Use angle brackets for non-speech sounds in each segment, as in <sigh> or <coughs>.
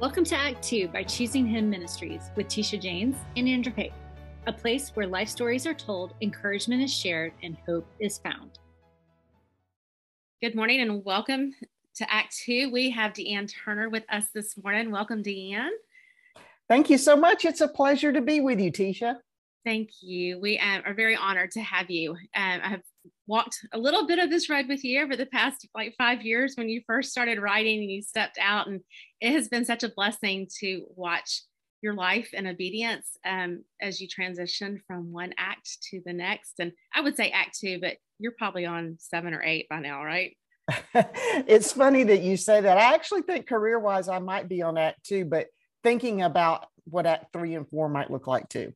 Welcome to Act Two by Choosing Him Ministries with Tisha James and Andrew Pate, a place where life stories are told, encouragement is shared, and hope is found. Good morning and welcome to Act Two. We have Dee Ann Turner with us this morning. Welcome, Dee Ann. Thank you so much. It's a pleasure to be with you, Tisha. Thank you. We um, are very honored to have you. Um, I have walked a little bit of this road with you over the past like five years when you first started writing and you stepped out, and it has been such a blessing to watch your life and obedience um, as you transition from one act to the next. And I would say act two, but you're probably on seven or eight by now, right? <laughs> it's funny that you say that. I actually think career wise, I might be on act two, but thinking about what act three and four might look like too.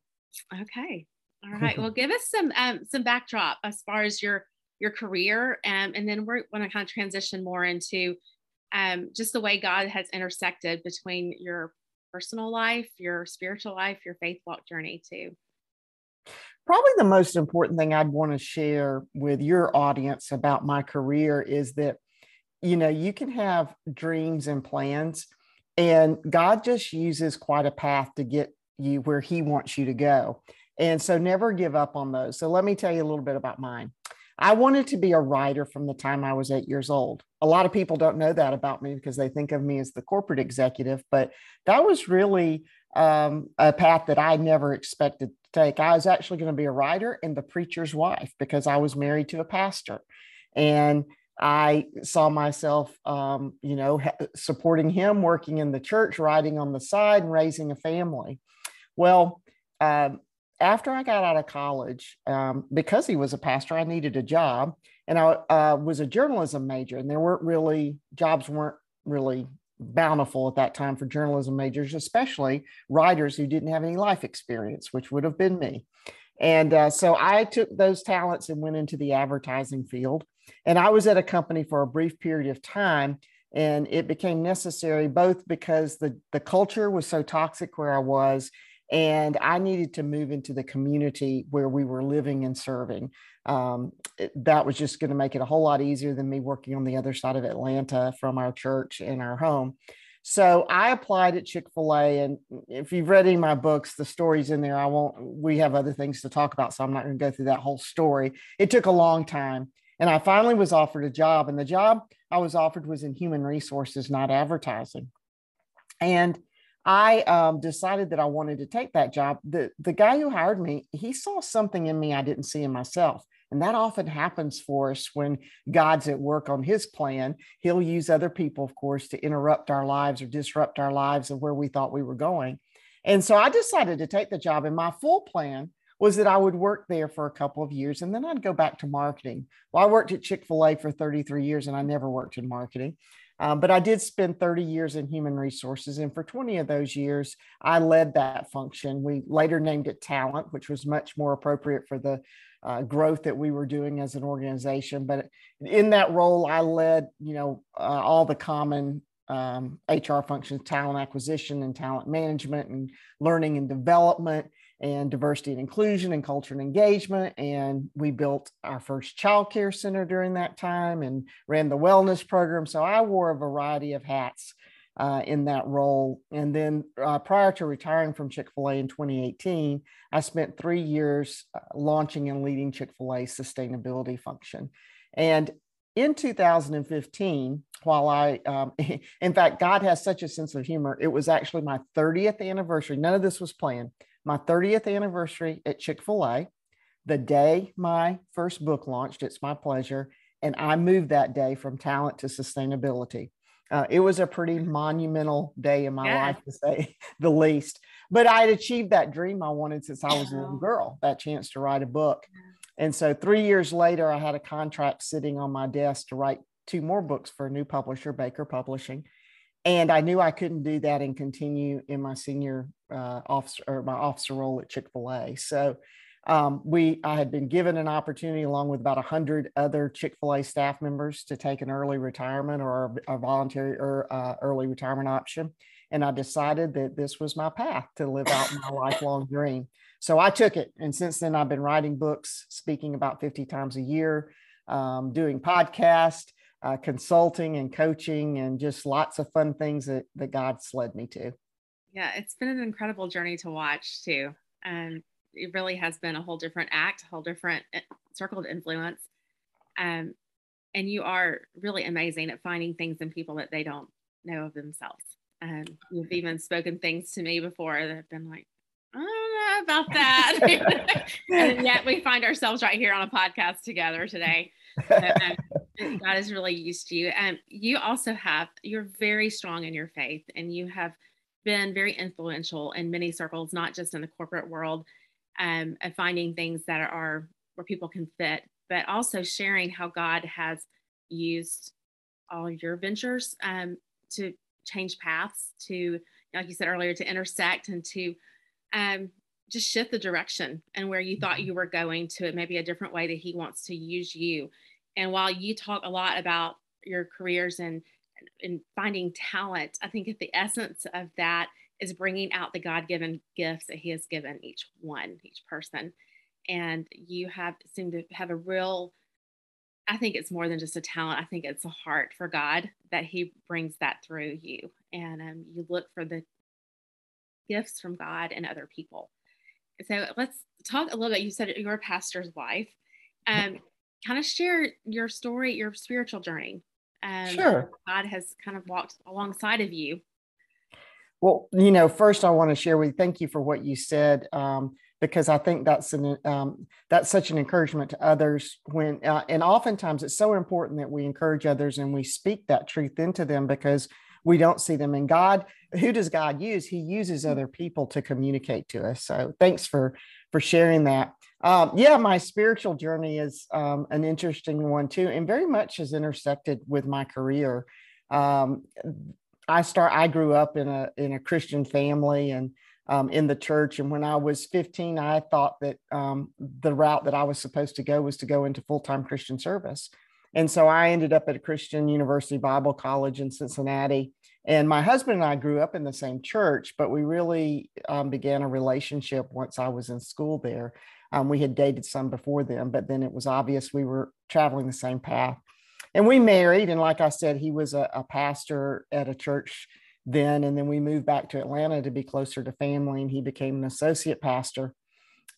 Okay. All right. well, give us some um, some backdrop as far as your your career, um, and then we're going to kind of transition more into um, just the way God has intersected between your personal life, your spiritual life, your faith walk journey too. Probably the most important thing I'd want to share with your audience about my career is that, you know, you can have dreams and plans, and God just uses quite a path to get you where He wants you to go. And so never give up on those. So let me tell you a little bit about mine. I wanted to be a writer from the time I was eight years old. A lot of people don't know that about me because they think of me as the corporate executive, but that was really um, a path that I never expected to take. I was actually going to be a writer and the preacher's wife because I was married to a pastor. And I saw myself, um, you know, supporting him, working in the church, writing on the side, and raising a family. Well, um, after I got out of college, um, because he was a pastor, I needed a job, and I uh, was a journalism major, and there weren't really jobs weren't really bountiful at that time for journalism majors, especially writers who didn't have any life experience, which would have been me. And uh, so I took those talents and went into the advertising field. And I was at a company for a brief period of time, and it became necessary both because the the culture was so toxic where I was, and I needed to move into the community where we were living and serving. Um, that was just going to make it a whole lot easier than me working on the other side of Atlanta from our church and our home. So I applied at Chick fil A. And if you've read any of my books, the story's in there. I won't, we have other things to talk about. So I'm not going to go through that whole story. It took a long time. And I finally was offered a job. And the job I was offered was in human resources, not advertising. And I um, decided that I wanted to take that job. The, the guy who hired me, he saw something in me I didn't see in myself. And that often happens for us when God's at work on his plan. He'll use other people, of course, to interrupt our lives or disrupt our lives of where we thought we were going. And so I decided to take the job. And my full plan was that I would work there for a couple of years and then I'd go back to marketing. Well, I worked at Chick fil A for 33 years and I never worked in marketing. Um, but I did spend 30 years in human resources. And for 20 of those years, I led that function. We later named it talent, which was much more appropriate for the uh, growth that we were doing as an organization. But in that role, I led, you know, uh, all the common um, HR functions, talent acquisition and talent management and learning and development and diversity and inclusion and culture and engagement. And we built our first child care center during that time and ran the wellness program. So I wore a variety of hats uh, in that role. And then uh, prior to retiring from Chick fil A in 2018, I spent three years uh, launching and leading Chick fil A sustainability function. And in 2015, while I, um, <laughs> in fact, God has such a sense of humor, it was actually my 30th anniversary. None of this was planned my 30th anniversary at Chick fil A, the day my first book launched. It's my pleasure. And I moved that day from talent to sustainability. Uh, it was a pretty monumental day in my yeah. life, to say <laughs> the least. But I had achieved that dream I wanted since I was a little girl that chance to write a book. And so, three years later, I had a contract sitting on my desk to write two more books for a new publisher, Baker Publishing and I knew I couldn't do that and continue in my senior uh, officer or my officer role at Chick Fil A. So um, we I had been given an opportunity along with about a hundred other Chick Fil A staff members to take an early retirement or a, a voluntary or uh, early retirement option, and I decided that this was my path to live out my <coughs> lifelong dream. So I took it, and since then I've been writing books, speaking about fifty times a year, um, doing podcasts uh, consulting and coaching and just lots of fun things that, that God's led me to. Yeah, it's been an incredible journey to watch too. And it really has been a whole different act, a whole different eh, circle of influence. Um, and you are really amazing at finding things in people that they don't know of themselves. Um, you've even spoken things to me before that have been like, I don't know about that. <laughs> <laughs> and yet we find ourselves right here on a podcast together today. um, God has really used to you. And um, you also have, you're very strong in your faith and you have been very influential in many circles, not just in the corporate world, um, of finding things that are where people can fit, but also sharing how God has used all your ventures um, to change paths, to, like you said earlier, to intersect and to um, just shift the direction and where you thought mm-hmm. you were going to it maybe a different way that He wants to use you. And while you talk a lot about your careers and and finding talent, I think at the essence of that is bringing out the God given gifts that He has given each one, each person. And you have seem to have a real, I think it's more than just a talent. I think it's a heart for God that He brings that through you. And um, you look for the gifts from God and other people. So let's talk a little bit. You said you're a pastor's wife. Um, kind of share your story, your spiritual journey. Um, sure. God has kind of walked alongside of you well, you know, first I want to share with you. Thank you for what you said, um, because I think that's an um, that's such an encouragement to others. When uh, and oftentimes it's so important that we encourage others and we speak that truth into them because we don't see them. And God, who does God use? He uses other people to communicate to us. So thanks for for sharing that. Um, yeah, my spiritual journey is um, an interesting one too, and very much is intersected with my career. Um, I start. I grew up in a in a Christian family and um, in the church. And when I was 15, I thought that um, the route that I was supposed to go was to go into full time Christian service. And so I ended up at a Christian University Bible College in Cincinnati. And my husband and I grew up in the same church, but we really um, began a relationship once I was in school there. Um, we had dated some before then, but then it was obvious we were traveling the same path. And we married and like i said he was a, a, pastor at a church then and then we moved back to atlanta to be closer to family and he became an associate pastor.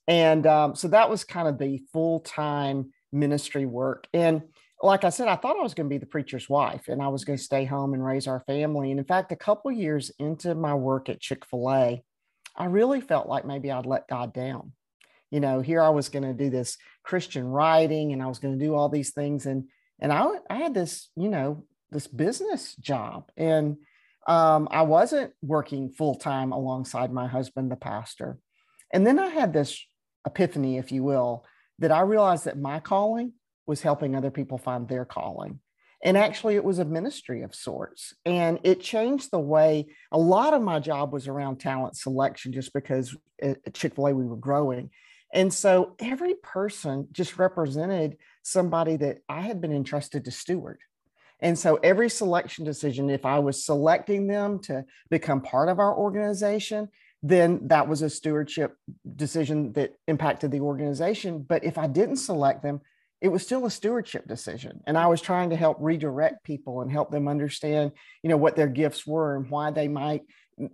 And um, so that was kind of the full-time ministry work. And like i said i thought i was going to be the preacher's wife and i was going to stay home and raise our family and in fact a couple years into my work at chick-fil-a i really felt like maybe i'd let god down you know here i was going to do this christian writing and i was going to do all these things and and I, I had this, you know, this business job and um, I wasn't working full time alongside my husband, the pastor. And then I had this epiphany, if you will, that I realized that my calling was helping other people find their calling. And actually, it was a ministry of sorts. And it changed the way a lot of my job was around talent selection, just because eh, at Chick fil A we were growing. And so every person just represented somebody that I had been entrusted to steward. And so every selection decision, if I was selecting them to become part of our organization, then that was a stewardship decision that impacted the organization. But if I didn't select them, it was still a stewardship decision. And I was trying to help redirect people and help them understand, you know, what their gifts were and why they might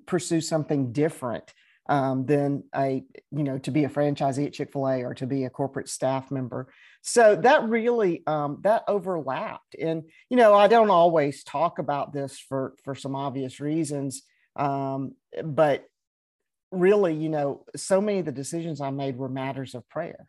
pursue something different um, than a you know to be a franchisee at chick-fil-a or to be a corporate staff member so that really um, that overlapped and you know i don't always talk about this for for some obvious reasons um, but really you know so many of the decisions i made were matters of prayer.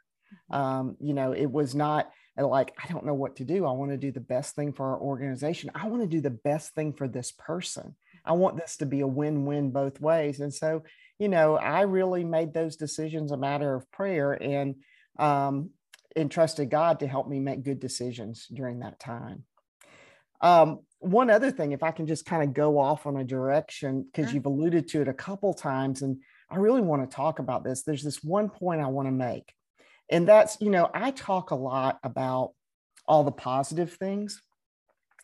Um, you know it was not like i don't know what to do i want to do the best thing for our organization i want to do the best thing for this person i want this to be a win-win both ways and so you know, I really made those decisions a matter of prayer and um, entrusted God to help me make good decisions during that time. Um, one other thing, if I can just kind of go off on a direction, because sure. you've alluded to it a couple times, and I really want to talk about this. There's this one point I want to make, and that's, you know, I talk a lot about all the positive things,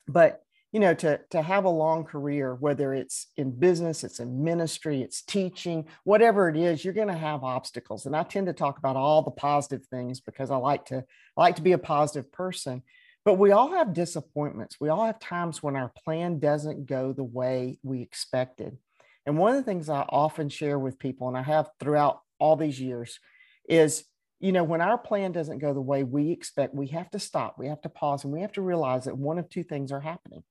but you know to to have a long career whether it's in business it's in ministry it's teaching whatever it is you're going to have obstacles and i tend to talk about all the positive things because i like to I like to be a positive person But we all have disappointments. We all have times when our plan doesn't go the way we expected. And one of the things I often share with people, and I have throughout all these years, is you know, when our plan doesn't go the way we expect, we have to stop, we have to pause, and we have to realize that one of two things are happening.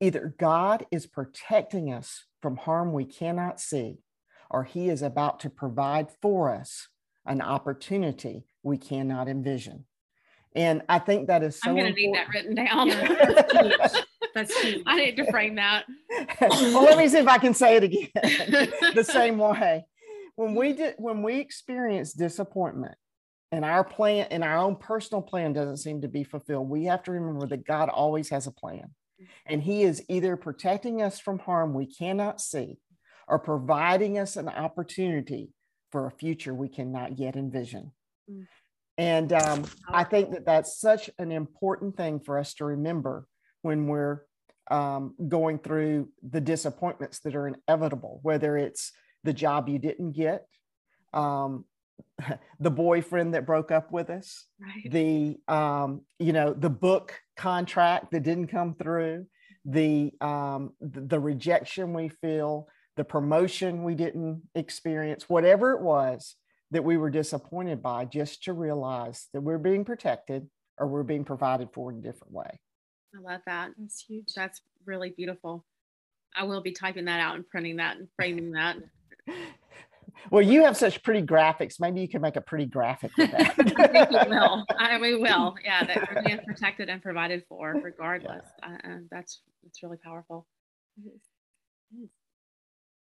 Either God is protecting us from harm we cannot see, or He is about to provide for us an opportunity we cannot envision. And I think that is so. I'm going to need that written down. <laughs> That's huge. That's huge. I need to frame that. <laughs> well, let me see if I can say it again <laughs> the same way. When we did, when we experience disappointment, and our plan and our own personal plan doesn't seem to be fulfilled, we have to remember that God always has a plan. And He is either protecting us from harm we cannot see or providing us an opportunity for a future we cannot yet envision. Mm. And um, I think that that's such an important thing for us to remember when we're um, going through the disappointments that are inevitable, whether it's the job you didn't get, um, <laughs> the boyfriend that broke up with us, right. the um, you know the book contract that didn't come through, the, um, the the rejection we feel, the promotion we didn't experience, whatever it was that we were disappointed by, just to realize that we're being protected or we're being provided for in a different way. I love that. That's huge. That's really beautiful. I will be typing that out and printing that and framing that. <laughs> Well, you have such pretty graphics. Maybe you can make a pretty graphic with that. I think we will. <laughs> I, we will. Yeah, that we're being protected and provided for, regardless. Yeah. Uh, that's that's really powerful.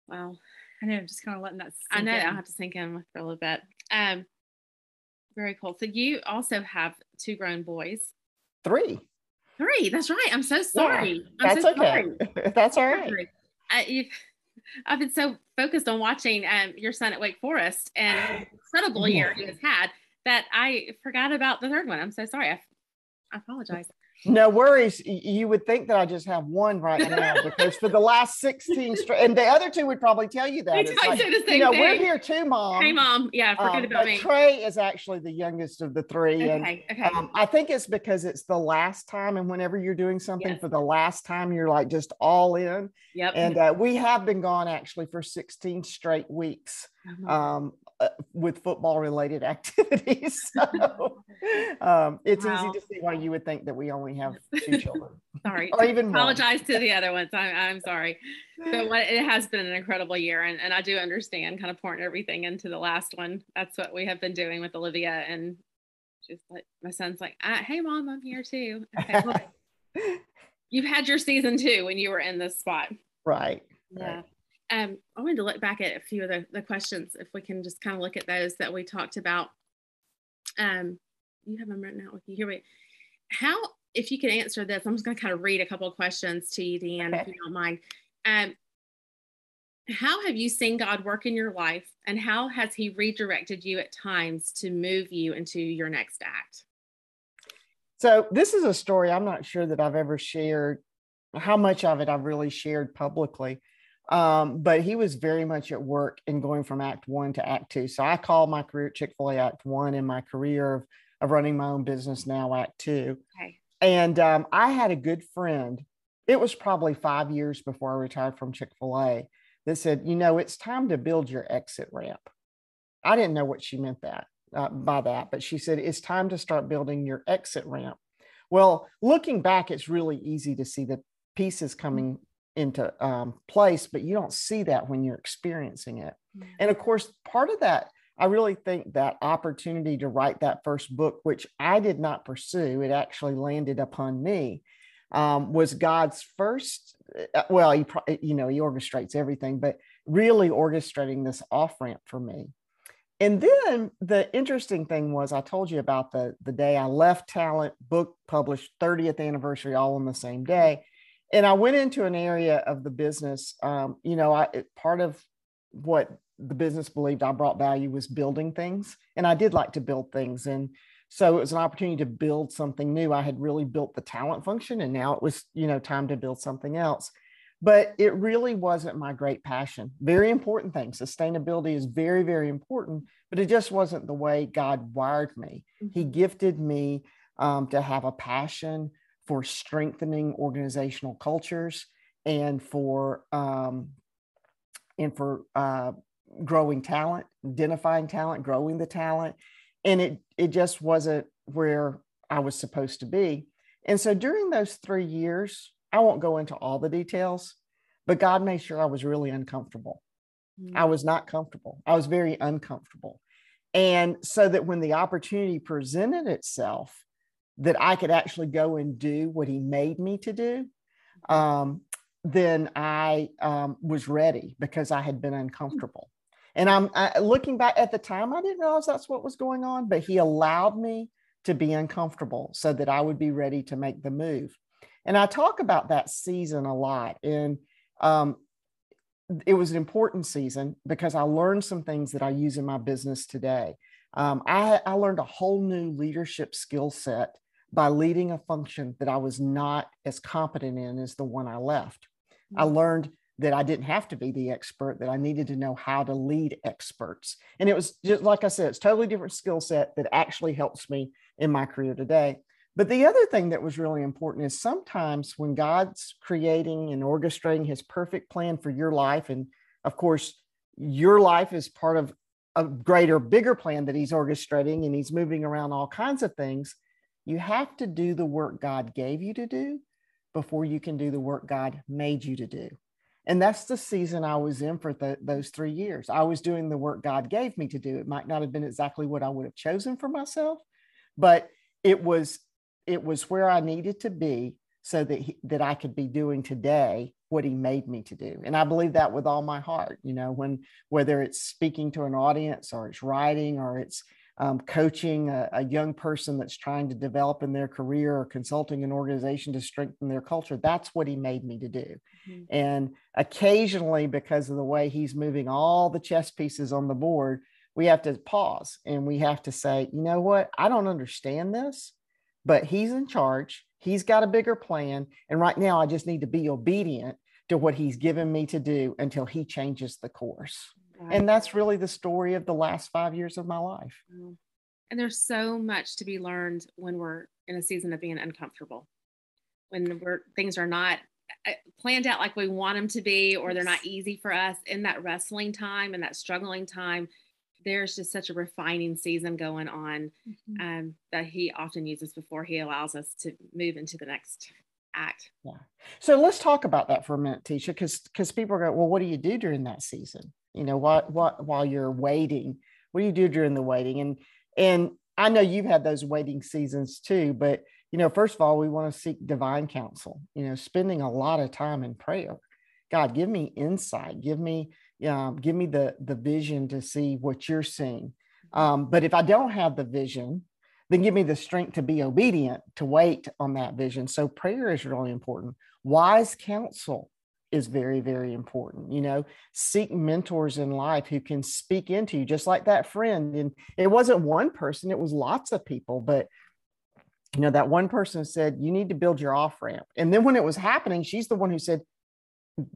Wow. I know. Just kind of letting that. I know. In. I'll have to sink in for a little bit. Um, very cool. So you also have two grown boys. Three. Three. That's right. I'm so sorry. Yeah, that's so okay. Sorry. <laughs> that's all right. Uh, I've been so focused on watching um, your son at Wake Forest and <laughs> incredible year he has had that I forgot about the third one. I'm so sorry. I, I apologize. No worries. You would think that I just have one right now <laughs> because for the last 16 straight, and the other two would probably tell you that. It's like, you know, thing. we're here too, mom. Hey, mom. Yeah, forget um, about me. Trey is actually the youngest of the three. Okay, and okay. Um, I think it's because it's the last time. And whenever you're doing something yes. for the last time, you're like just all in. Yep. And uh, we have been gone actually for 16 straight weeks. Uh-huh. Um, uh, with football related <laughs> activities. So <laughs> um, it's wow. easy to see why you would think that we only have two children. <laughs> sorry. or even apologize one. to the other ones. I'm, I'm sorry. But what, it has been an incredible year. And, and I do understand kind of pouring everything into the last one. That's what we have been doing with Olivia. And just like my son's like, ah, hey, mom, I'm here too. Okay, well, you've had your season too when you were in this spot. Right. Yeah. Right. Um, I wanted to look back at a few of the, the questions, if we can just kind of look at those that we talked about. Um, you have them written out with you here. Wait, how, if you can answer this, I'm just going to kind of read a couple of questions to you, Dee Ann, okay. if you don't mind. Um, how have you seen God work in your life, and how has He redirected you at times to move you into your next act? So, this is a story I'm not sure that I've ever shared, how much of it I've really shared publicly. Um, but he was very much at work in going from act one to act two. So I call my career Chick fil A act one in my career of, of running my own business now, act two. Okay. And um, I had a good friend, it was probably five years before I retired from Chick fil A, that said, you know, it's time to build your exit ramp. I didn't know what she meant that uh, by that, but she said, it's time to start building your exit ramp. Well, looking back, it's really easy to see the pieces coming into um, place, but you don't see that when you're experiencing it. Mm-hmm. And of course, part of that, I really think that opportunity to write that first book, which I did not pursue, it actually landed upon me, um, was God's first. Uh, well, he, you know, he orchestrates everything, but really orchestrating this off ramp for me. And then the interesting thing was, I told you about the the day I left Talent, book published, 30th anniversary, all on the same day and I went into an area of the business. Um, you know, I part of what the business believed I brought value was building things, and I did like to build things. And so it was an opportunity to build something new. I had really built the talent function, and now it was you know time to build something else. But it really wasn't my great passion. Very important thing. Sustainability is very, very important, but it just wasn't the way God wired me. Mm-hmm. He gifted me um, to have a passion for strengthening organizational cultures and for um, and for uh, growing talent, identifying talent, growing the talent, and it it just wasn't where I was supposed to be. And so during those three years, I won't go into all the details, but God made sure I was really uncomfortable. Mm-hmm. I was not comfortable. I was very uncomfortable. And so that when the opportunity presented itself, that I could actually go and do what he made me to do, um, then I um, was ready because I had been uncomfortable. And I'm I, looking back at the time, I didn't realize that's what was going on, but he allowed me to be uncomfortable so that I would be ready to make the move. And I talk about that season a lot. And um, it was an important season because I learned some things that I use in my business today. Um, I, I learned a whole new leadership skill set by leading a function that I was not as competent in as the one I left. Mm-hmm. I learned that I didn't have to be the expert, that I needed to know how to lead experts. And it was just like I said, it's totally different skill set that actually helps me in my career today. But the other thing that was really important is sometimes when God's creating and orchestrating his perfect plan for your life, and of course, your life is part of a greater, bigger plan that he's orchestrating and he's moving around all kinds of things, you have to do the work God gave you to do before you can do the work God made you to do. And that's the season I was in for the, those three years. I was doing the work God gave me to do. It might not have been exactly what I would have chosen for myself, but it was it was where I needed to be so that he, that I could be doing today what he made me to do. And I believe that with all my heart, you know, when whether it's speaking to an audience or it's writing or it's um, coaching a, a, young person that's trying to develop in their career or consulting an organization to strengthen their culture, that's what he made me to do. Mm-hmm. And occasionally, because of the way he's moving all the chess pieces on the board, we have to pause and we have to say, you know what? I don't understand this, but he's in charge. He's got a bigger plan. And right now, I just need to be obedient to what he's given me to do until he changes the course. Right. And that's really the story of the last five years of my life. And there's so much to be learned when we're in a season of being uncomfortable, when we're, things are not uh, planned out like we want them to be, or they're not easy for us in that wrestling time and that struggling time there's just such a refining season going on mm-hmm. um, that he often uses before he allows us to move into the next act. Yeah. So let's talk about that for a minute, Tisha, because because people are going, well, what do you do during that season? You know, what what while you're waiting, what do you do during the waiting? And and I know you've had those waiting seasons too, but you know, first of all, we want to seek divine counsel. You know, spending a lot of time in prayer. God, give me insight. Give me um, give me the the vision to see what you're seeing. Um, but if I don't have the vision, then give me the strength to be obedient, to wait on that vision. So prayer is really important. Wise counsel is very, very important. You know, seek mentors in life who can speak into you, just like that friend. And it wasn't one person, it was lots of people. But you know, that one person said, You need to build your off ramp. And then when it was happening, she's the one who said,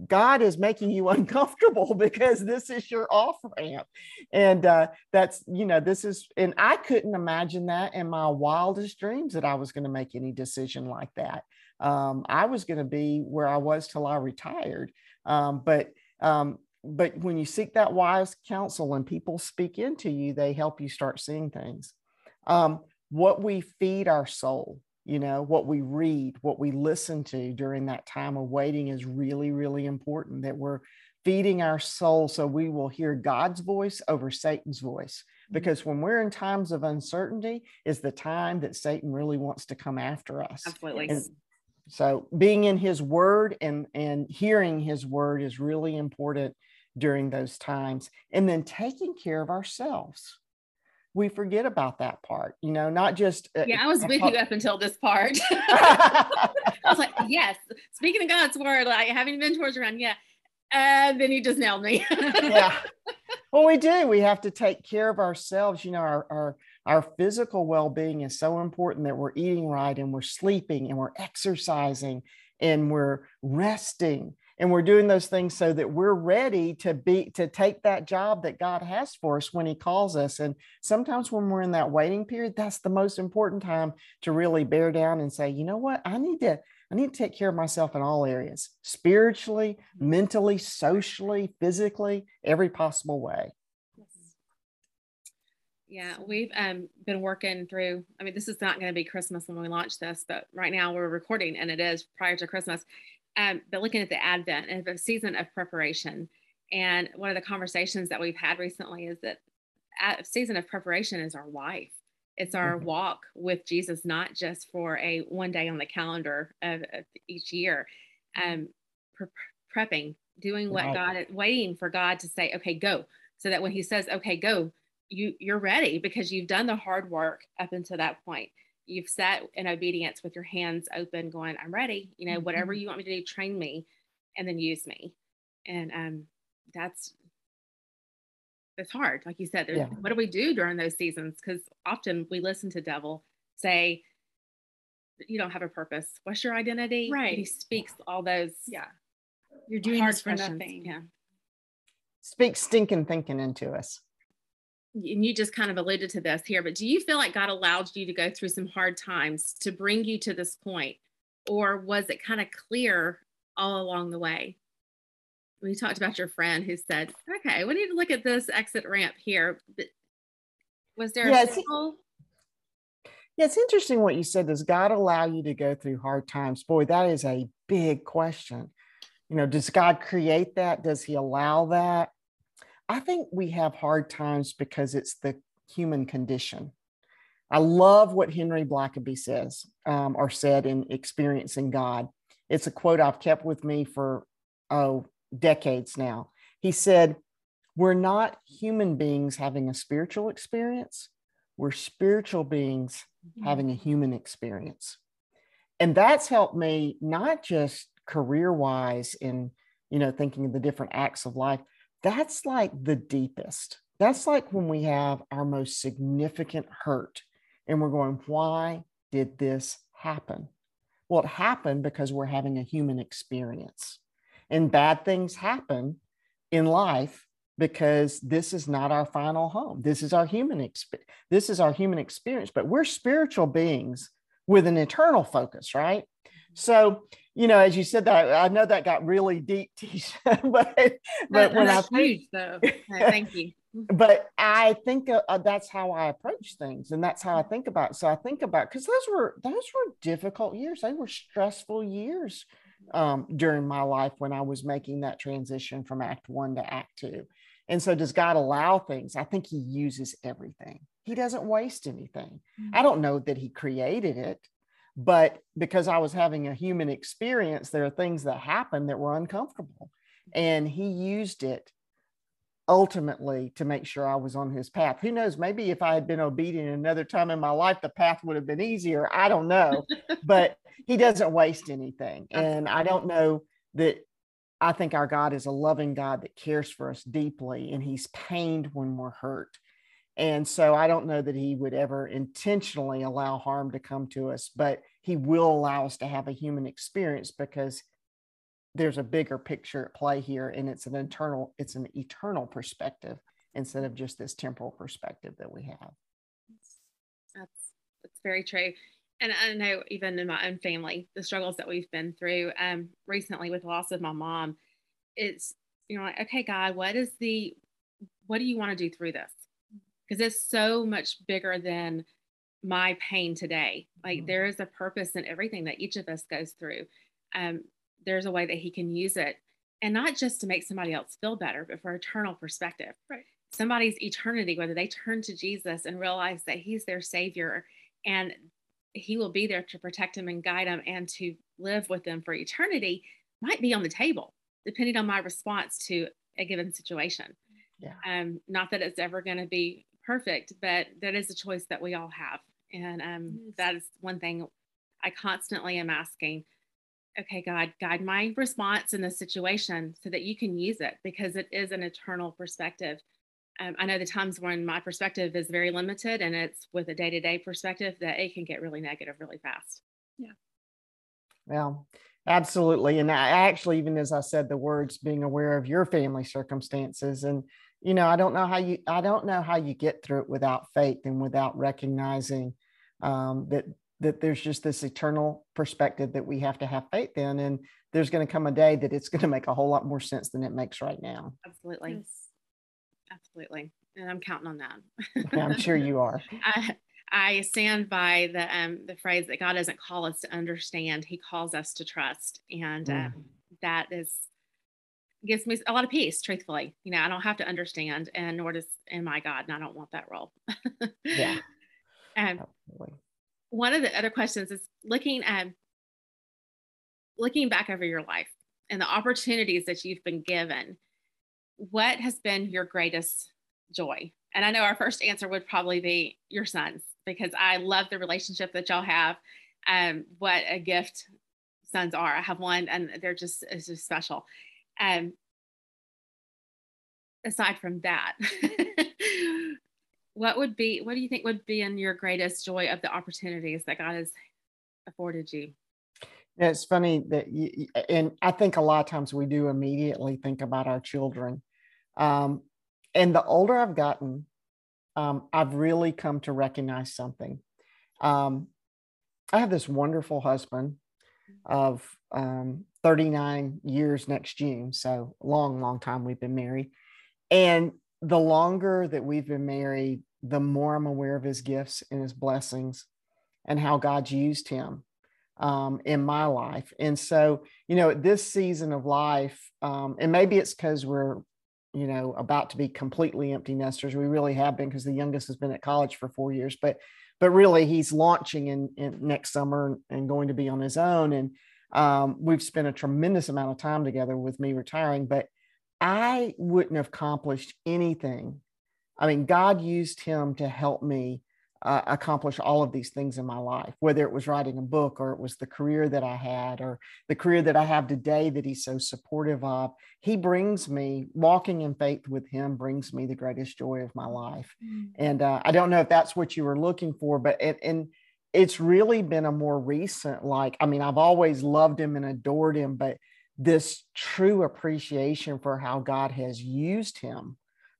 God is making you <laughs> uncomfortable because this is your off ramp. And uh, that's, you know, this is, and I couldn't imagine that in my wildest dreams that I was going to make any decision like that. Um, I was going to be where I was till I retired. Um, but, um, but when you seek that wise counsel and people speak into you, they help you start seeing things. Um, what we feed our soul you know what we read what we listen to during that time of waiting is really really important that we're feeding our soul so we will hear god's voice over satan's voice. Mm-hmm. because when we're in times of uncertainty is the time that satan really wants to come after us. Absolutely. And so being in his word and and hearing his word is really important during those times. And then taking care of ourselves we forget about that part, you know, not just. Uh, yeah, I was with you <laughs> up until this part. <laughs> I was like, yes, speaking of God's word, like having mentors around, yeah. And then he just nailed me. yeah. <laughs> Well, we do. We have to take care of ourselves. You know, our, our, our physical well being is so important that we're eating right and we're sleeping and we're exercising and we're resting and we're doing those things so that we're ready to be to take that job that god has for us when he calls us and sometimes when we're in that waiting period that's the most important time to really bear down and say you know what i need to i need to take care of myself in all areas spiritually mentally socially physically every possible way yeah, we've um, been working through. I mean, this is not going to be Christmas when we launch this, but right now we're recording and it is prior to Christmas. Um, but looking at the Advent and the season of preparation. And one of the conversations that we've had recently is that a season of preparation is our life. It's our mm-hmm. walk with Jesus, not just for a one day on the calendar of, of each year. Um, pre- prepping, doing what God, is waiting for God to say, okay, go. So that when he says, okay, go, you you're ready because you've done the hard work up until that point you've sat in obedience with your hands open going i'm ready you know mm-hmm. whatever you want me to do train me and then use me. And um that's it's hard like you said yeah. what do we do during those seasons? Because often we listen to devil say you don't have a purpose. What's your identity? Right he speaks all those yeah. You're doing this for questions. nothing. Yeah. Speak stinking thinking into us and you just kind of alluded to this here, but do you feel like God allowed you to go through some hard times to bring you to this point? Or was it kind of clear all along the way? We talked about your friend who said, okay, we need to look at this exit ramp here. But was there yeah, a. Yeah, it's interesting what you said. Does God allow you to go through hard times? Boy, that is a big question. You know, does God create that? Does he allow that? I think we have hard times because it's the human condition. I love what Henry Blackaby says um, or said in Experiencing God. It's a quote I've kept with me for, oh, decades now. He said, We're not human beings having a spiritual experience, we're spiritual beings mm-hmm. having a human experience. And that's helped me not just career wise in, you know, thinking of the different acts of life, that's like the deepest. That's like when we have our most significant hurt and we're going, why did this happen? Well, it happened because we're having a human experience. And bad things happen in life because this is not our final home. This is our human experience. This is our human experience, but we're spiritual beings with an eternal focus, right? So you know, as you said that, I know that got really deep, <laughs> Tisha, but but when I huge though, thank you. <laughs> But I think uh, uh, that's how I approach things, and that's how I think about. It. So I think about because those were those were difficult years. They were stressful years um, during my life when I was making that transition from Act One to Act Two. And so, does God allow things? I think He uses everything. He doesn't waste anything. Mm-hmm. I don't know that He created it. But because I was having a human experience, there are things that happened that were uncomfortable. And he used it ultimately to make sure I was on his path. Who knows? Maybe if I had been obedient another time in my life, the path would have been easier. I don't know. <laughs> but he doesn't waste anything. And I don't know that I think our God is a loving God that cares for us deeply and he's pained when we're hurt. And so I don't know that he would ever intentionally allow harm to come to us, but he will allow us to have a human experience because there's a bigger picture at play here and it's an internal it's an eternal perspective instead of just this temporal perspective that we have. That's that's very true. And i know even in my own family the struggles that we've been through um recently with the loss of my mom it's you know like okay god what is the what do you want to do through this because it's so much bigger than my pain today. Like mm-hmm. there is a purpose in everything that each of us goes through. Um, there's a way that he can use it, and not just to make somebody else feel better, but for eternal perspective. Right. Somebody's eternity, whether they turn to Jesus and realize that He's their Savior, and He will be there to protect them and guide them, and to live with them for eternity, might be on the table, depending on my response to a given situation. Yeah. Um, not that it's ever going to be perfect, but that is a choice that we all have. And um, yes. that is one thing I constantly am asking. Okay, God, guide my response in this situation so that you can use it because it is an eternal perspective. Um, I know the times when my perspective is very limited and it's with a day to day perspective that it can get really negative really fast. Yeah. Well, Absolutely. And I actually, even as I said the words, being aware of your family circumstances. And, you know, I don't know how you, I don't know how you get through it without faith and without recognizing um, that, that there's just this eternal perspective that we have to have faith in. And there's going to come a day that it's going to make a whole lot more sense than it makes right now. Absolutely. Yes. Absolutely. And I'm counting on that. <laughs> I'm sure you are. <laughs> I, I stand by the um, the phrase that God doesn't call us to understand; He calls us to trust, and mm. um, that is gives me a lot of peace. Truthfully, you know, I don't have to understand, and nor does in my God, and I don't want that role. yeah. <laughs> Um, one of the other questions is looking at looking back over your life and the opportunities that you've been given. What has been your greatest joy? And I know our first answer would probably be your sons because I love the relationship that y'all have. Um, what a gift sons are. I have one and they're just, it's just special. Um, aside from that, <laughs> what would be, what do you think would be in your greatest joy of the opportunities that God has afforded you? Yeah, it's funny that you, and I think a lot of times we do immediately think about our children. Um, and the older I've gotten, um, I've really come to recognize something. Um, I have this wonderful husband of um, 39 years next June. So, long, long time we've been married. And the longer that we've been married, the more I'm aware of his gifts and his blessings and how God's used him um, in my life. And so, you know, at this season of life, um, and maybe it's because we're you know about to be completely empty nesters we really have been because the youngest has been at college for four years but but really he's launching in, in next summer and going to be on his own and um, we've spent a tremendous amount of time together with me retiring but i wouldn't have accomplished anything i mean god used him to help me uh, accomplish all of these things in my life, whether it was writing a book or it was the career that I had or the career that I have today that he's so supportive of. He brings me, walking in faith with him brings me the greatest joy of my life. Mm-hmm. And uh, I don't know if that's what you were looking for, but it, and it's really been a more recent, like, I mean, I've always loved him and adored him, but this true appreciation for how God has used him.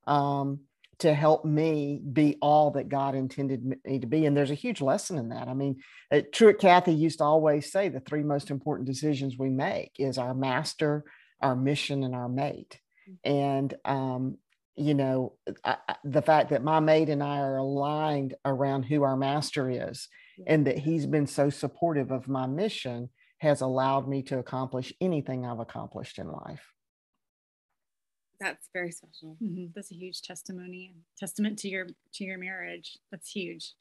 Um, to help me be all that God intended me to be. And there's a huge lesson in that. I mean, uh, Truett Cathy used to always say the three most important decisions we make is our master, our mission, and our mate. And, um, you know, I, the fact that my mate and I are aligned around who our master is and that he's been so supportive of my mission has allowed me to accomplish anything I've accomplished in life that's very special. Mm-hmm. That's a huge testimony, testament to your to your marriage. That's huge.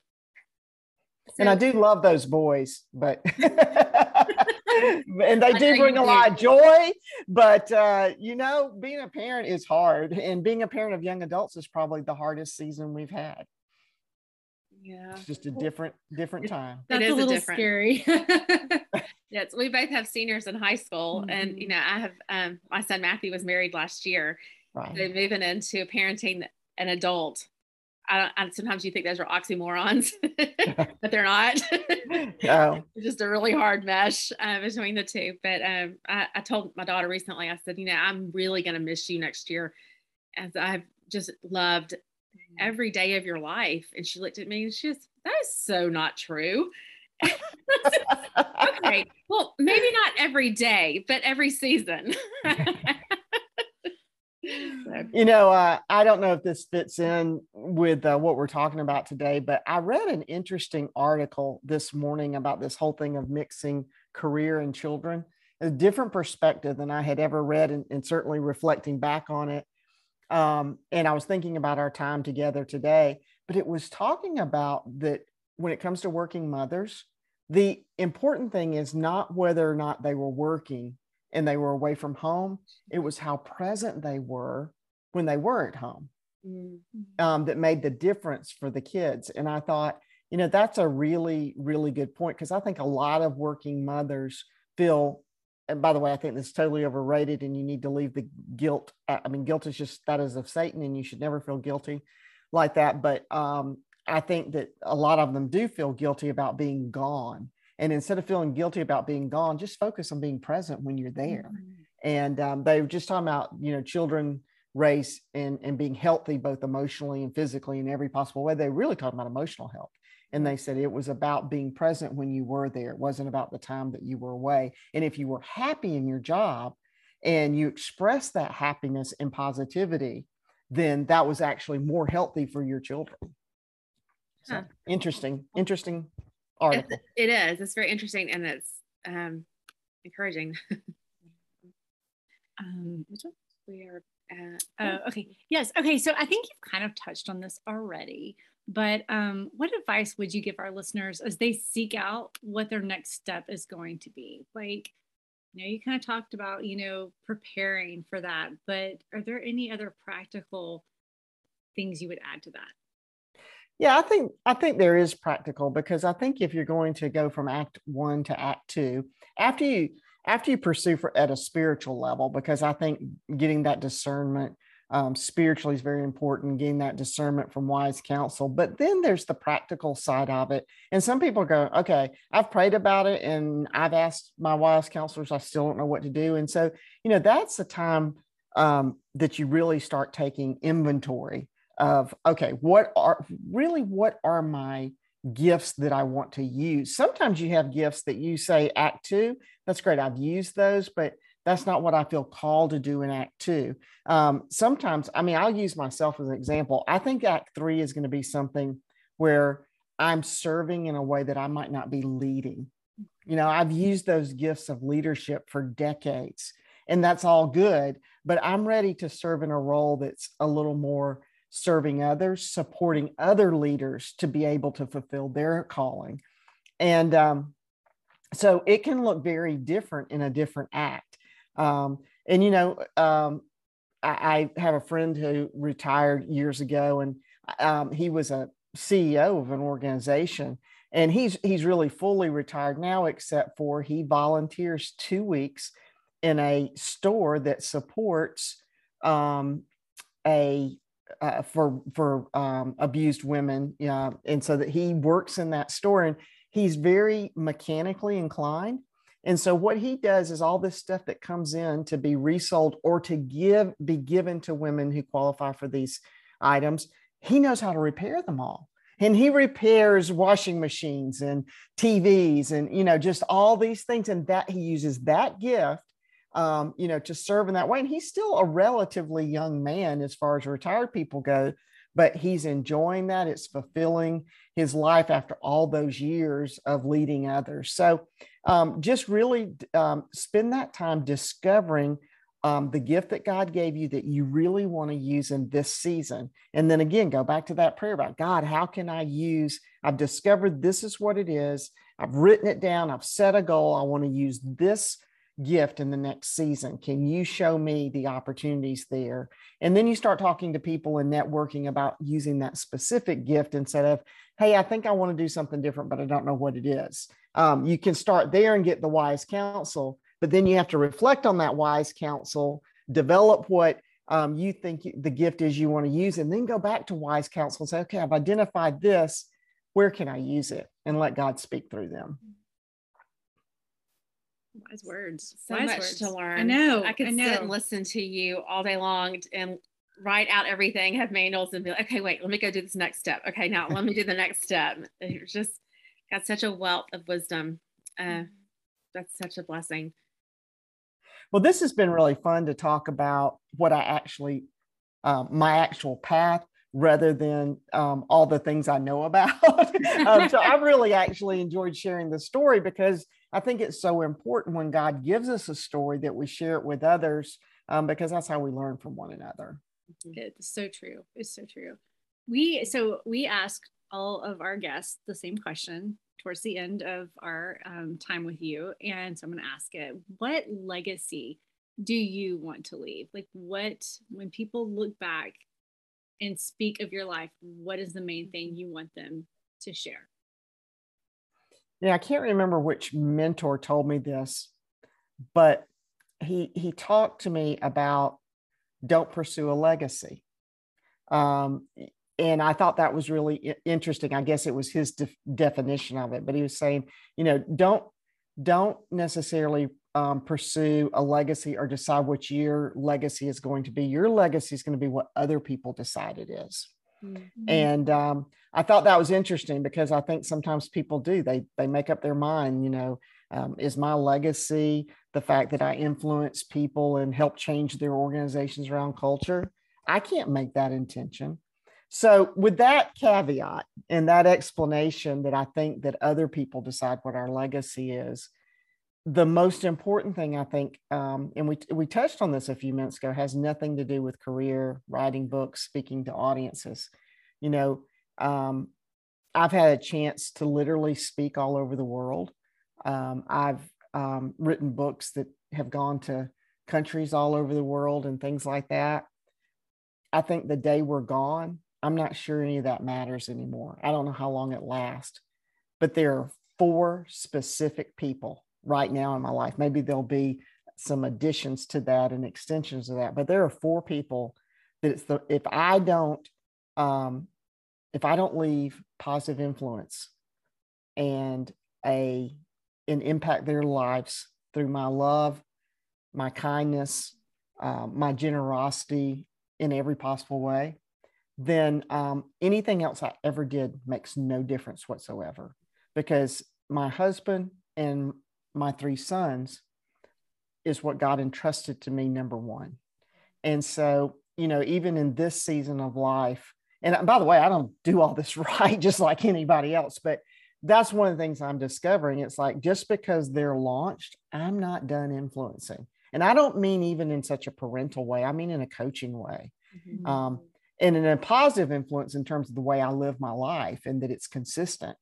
So, and I do love those boys, but <laughs> <laughs> and they do bring a lot of joy. But uh, you know, being a parent is hard, and being a parent of young adults is probably the hardest season we've had. Yeah, it's just a different different time. That's a little a scary. <laughs> <laughs> yes, we both have seniors in high school, mm-hmm. and you know, I have um, my son Matthew was married last year. Right. So moving into parenting an adult. I, I, sometimes you think those are oxymorons, <laughs> but they're not. no. It's just a really hard mesh uh, between the two. But um, I, I told my daughter recently, I said, you know, I'm really going to miss you next year, as I've just loved mm-hmm. Every day of your life. And she looked at me and she just, that is so not true. <laughs> okay. Well, maybe not every day, but every season. <laughs> you know, uh, I don't know if this fits in with uh, what we're talking about today, but I read an interesting article this morning about this whole thing of mixing career and children, a different perspective than I had ever read, and, and certainly reflecting back on it. Um, and I was thinking about our time together today, but it was talking about that when it comes to working mothers, the important thing is not whether or not they were working and they were away from home, it was how present they were when they were at home mm-hmm. um, that made the difference for the kids. And I thought, you know, that's a really, really good point because I think a lot of working mothers feel, and by the way, I think this is totally overrated and you need to leave the guilt. I mean, guilt is just that is of Satan and you should never feel guilty like that. But um, I think that a lot of them do feel guilty about being gone And instead of feeling guilty about being gone, just focus on being present when you're there. Mm-hmm. And um, they were just talking about, you know, children race and, and being healthy, both emotionally and physically in every possible way. They really talked about emotional health. And they said it was about being present when you were there. It wasn't about the time that you were away. And if you were happy in your job and you expressed that happiness and positivity, then that was actually more healthy for your children. So, huh. Interesting, interesting article. It is. It's very interesting and it's um, encouraging. <laughs> um, we are at. Oh, okay. Yes. Okay. So I think you've kind of touched on this already, but um, what advice would you give our listeners as they seek out what their next step is going to be? Like, you know, you kind of talked about, you know, preparing for that, but are there any other practical things you would add to that? Yeah, I think I think there is practical because I think if you're going to go from act 1 to act 2, after you after you pursue for at a spiritual level because I think getting that discernment um, spiritually is very important, getting that discernment from wise counsel. But then there's the practical side of it. And some people go, okay, I've prayed about it and I've asked my wise counselors, I still don't know what to do. And so, you know, that's the time um, that you really start taking inventory of, okay, what are really what are my gifts that I want to use? Sometimes you have gifts that you say, Act to. that's great. I've used those, but that's not what I feel called to do in Act Two. Um, sometimes, I mean, I'll use myself as an example. I think Act Three is going to be something where I'm serving in a way that I might not be leading. You know, I've used those gifts of leadership for decades, and that's all good, but I'm ready to serve in a role that's a little more serving others, supporting other leaders to be able to fulfill their calling. And um, so it can look very different in a different act. Um, and you know, um, I, I, have a friend who retired years ago, and um, he was a CEO of an organization, and he's he's really fully retired now, except for he volunteers two weeks in a store that supports um, a uh, for for um, abused women, yeah, and so that he works in that store, and he's very mechanically inclined and so what he does is all this stuff that comes in to be resold or to give be given to women who qualify for these items, he knows how to repair them all. And he repairs washing machines and TVs and you know just all these things and that he uses that gift um, you know to serve in that way and he's still a relatively young man as far as retired people go but he's enjoying that. It's fulfilling his life after all those years of leading others. So um, just really um, spend that time discovering um, the gift that God gave you that you really want to use in this season. And then again, go back to that prayer about God, how can I use? I've discovered this is what it is. I've written it down. I've set a goal. I want to use this gift in the next season? Can you show me the opportunities there? And then you start talking to people and networking about using that specific gift instead of, hey, I think I want to do something different, but I don't know what it is. Um, you can start there and get the wise counsel, but then you have to reflect on that wise counsel, develop what um, you think the gift is you want to use, and then go back to wise counsel and say, okay, I've identified this. Where can I use it? And let God speak through them. Wise words. So Wise much words. to learn. I know. I could I know. sit and listen to you all day long and write out everything, have manuals, and be like, okay, wait, let me go do this next step. Okay, now let me do the next step. It's just got such a wealth of wisdom. Uh, mm-hmm. that's such a blessing. Well, this has been really fun to talk about what I actually, um, my actual path rather than um, all the things I know <laughs> about. <laughs> um, so I really actually enjoyed sharing the story because I think it's so important when God gives us a story that we share it with others um, because that's how we learn from one another. It's so true. It's so true. We so we ask all of our guests the same question towards the end of our um, time with you, and so I'm going to ask it: What legacy do you want to leave? Like, what when people look back and speak of your life, what is the main thing you want them to share? Yeah, I can't remember which mentor told me this, but he he talked to me about don't pursue a legacy. Um, and I thought that was really interesting. I guess it was his de- definition of it, but he was saying, you know, don't don't necessarily um, pursue a legacy or decide what your legacy is going to be. Your legacy is going to be what other people decide it is. Mm-hmm. And um, I thought that was interesting because I think sometimes people do. They they make up their mind. You know, um, is my legacy the fact that I influence people and help change their organizations around culture? I can't make that intention. So, with that caveat and that explanation that I think that other people decide what our legacy is, the most important thing I think, um, and we we touched on this a few minutes ago, has nothing to do with career, writing books, speaking to audiences. You know, um, I've had a chance to literally speak all over the world. Um, I've um, written books that have gone to countries all over the world and things like that. I think the day we're gone, I'm not sure any of that matters anymore. I don't know how long it lasts, but there are four specific people right now in my life. Maybe there'll be some additions to that and extensions of that, but there are four people that it's the if I don't um, if I don't leave positive influence and a and impact their lives through my love, my kindness, uh, my generosity in every possible way, then um, anything else I ever did makes no difference whatsoever. Because my husband and my three sons is what God entrusted to me, number one. And so, you know, even in this season of life, and by the way, I don't do all this <laughs> right, just like anybody else, but that's one of the things I'm discovering. It's like just because they're launched, I'm not done influencing. And I don't mean even in such a parental way, I mean in a coaching way. Mm-hmm. Um, and in a positive influence in terms of the way I live my life and that it's consistent.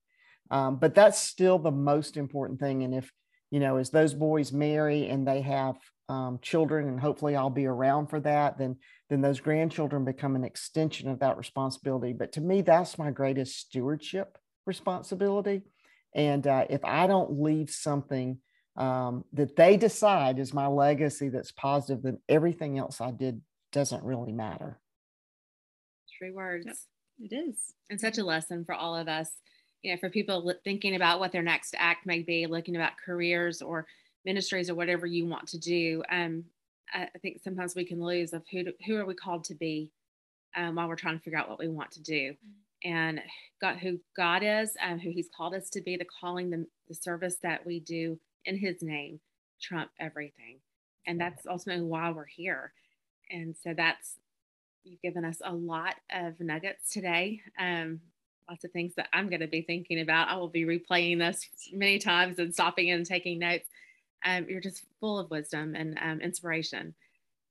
Um, but that's still the most important thing. And if, you know, as those boys marry and they have um, children, and hopefully I'll be around for that, then then those grandchildren become an extension of that responsibility. But to me, that's my greatest stewardship responsibility. And uh, if I don't leave something um, that they decide is my legacy that's positive, then everything else I did doesn't really matter. Three words. Yep, it is. And such a lesson for all of us, you know, for people thinking about what their next act may be, looking about careers or ministries or whatever you want to do. Um, I think sometimes we can lose of who, who are we called to be um, while we're trying to figure out what we want to do. Mm-hmm and God, who God is, and who He's called us to be, the calling, the, the service that we do in His name trump everything. And that's ultimately why we're here. And so that's, you've given us a lot of nuggets today. Um, lots of things that I'm going to be thinking about. I will be replaying this many times and stopping and taking notes. Um, you're just full of wisdom and um, inspiration.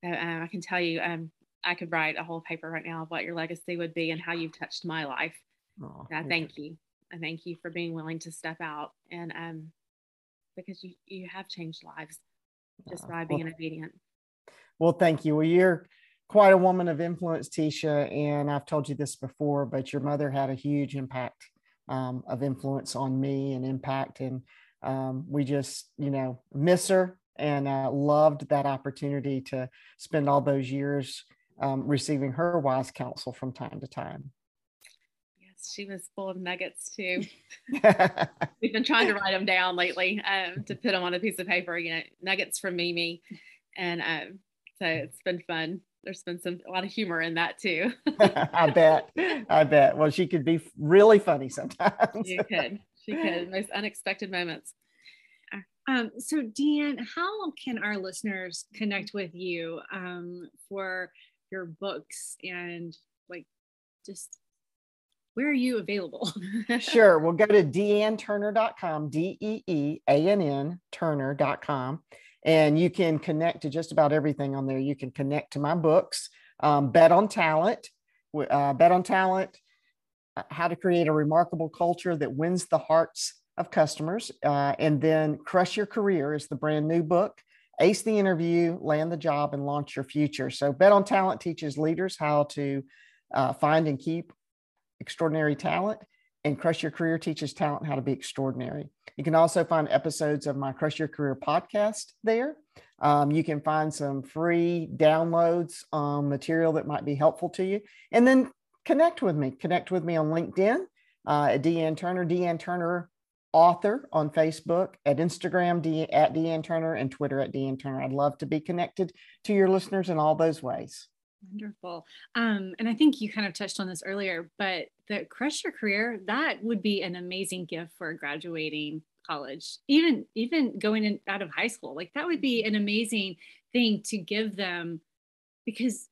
So, uh, I can tell you, um, I could write a whole paper right now of what your legacy would be and how you've touched my life. Oh, I thank you. I thank you for being willing to step out and um because you you have changed lives just by being well, obedient. Well, thank you. Well, you're quite a woman of influence, Tisha, and I've told you this before, but your mother had a huge impact um, of influence on me and impact, and um, we just you know miss her and uh, loved that opportunity to spend all those years um, receiving her wise counsel from time to time. Yes, she was full of nuggets too. <laughs> <laughs> We've been trying to write them down lately um, to put them on a piece of paper. You know, nuggets from Mimi, and um, so it's been fun. There's been some a lot of humor in that too. <laughs> I bet. I bet. Well, she could be really funny sometimes. she could. She could. Most unexpected moments. Um, so, Dee Ann, how can our listeners connect with you um, for your books and like just where are you available? <laughs> sure. We'll go to deeannturner.com, D E E A N N Turner.com. And you can connect to just about everything on there. You can connect to my books, um, Bet on Talent, uh, Bet on Talent, uh, How to Create a Remarkable Culture That Wins the Hearts of Customers. Uh, and then Crush Your Career is the brand new book ace the interview, land the job, and launch your future. So, Bet on Talent teaches leaders how to uh, find and keep extraordinary talent, and Crush Your Career teaches talent how to be extraordinary. You can also find episodes of my Crush Your Career podcast there. Um, you can find some free downloads, um, material that might be helpful to you. And then connect with me. Connect with me on LinkedIn uh, at Dee Ann Turner, Dee Ann Turner author on Facebook, at Instagram at Dee Ann Turner, and Twitter at Dee Ann Turner. I'd love to be connected to your listeners in all those ways. Wonderful. Um, and I think you kind of touched on this earlier, but the crush your career, that would be an amazing gift for graduating college, even even going in, out of high school. Like that would be an amazing thing to give them because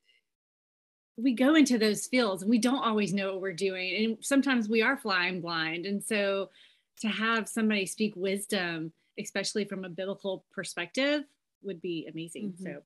we go into those fields and we don't always know what we're doing. And sometimes we are flying blind. And so to have somebody speak wisdom, especially from a biblical perspective, would be amazing. Mm-hmm. So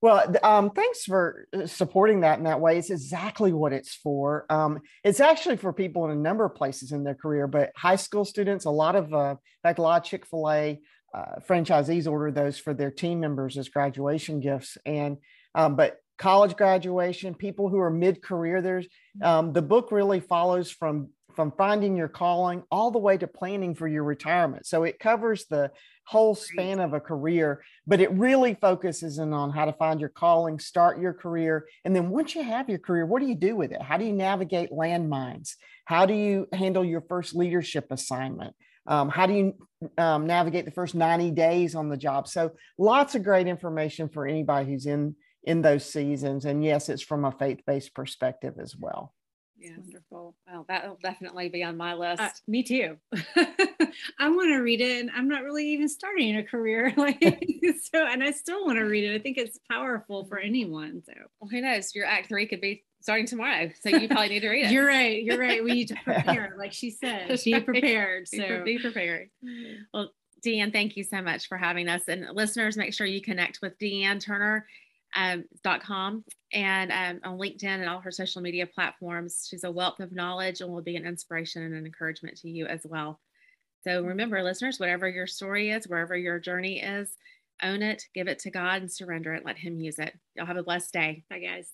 well, um, thanks for uh, supporting that in that way. It's exactly what it's for. Um, it's actually for people in a number of places in their career, but high school students, a lot of, uh, in fact, a lot of Chick fil A uh, franchisees order those for their team members as graduation gifts. And, um, but college graduation, people who are mid career, there's um, the book really follows from from finding your calling all the way to planning for your retirement. So it covers the whole span of a career, but it really focuses in on how to find your calling, start your career. And then once you have your career, what do you do with it? How do you navigate landmines? How do you handle your first leadership assignment? Um, how do you um, navigate the first 90 days on the job? So lots of great information for anybody who's in in those seasons. And yes, it's from a faith-based perspective as well. Yeah, wonderful. Well, that'll definitely be on my list. Uh, me too. <laughs> I want to read it, and I'm not really even starting a career <laughs> like so, and I still want to read it. I think it's powerful for anyone. So, well, who knows? Your act three could be starting tomorrow, so you probably need to read it. you're right. You're right. We need to <laughs> prepare, like she said. Be prepared. So be prepared. Well, Dee Ann, thank you so much for having us, and listeners, make sure you connect with Dee Ann Turner um, .com and um, on LinkedIn and all her social media platforms. She's a wealth of knowledge and will be an inspiration and an encouragement to you as well. So remember, listeners, whatever your story is, wherever your journey is, own it, give it to God, and surrender it. Let Him use it. Y'all have a blessed day. Bye, guys.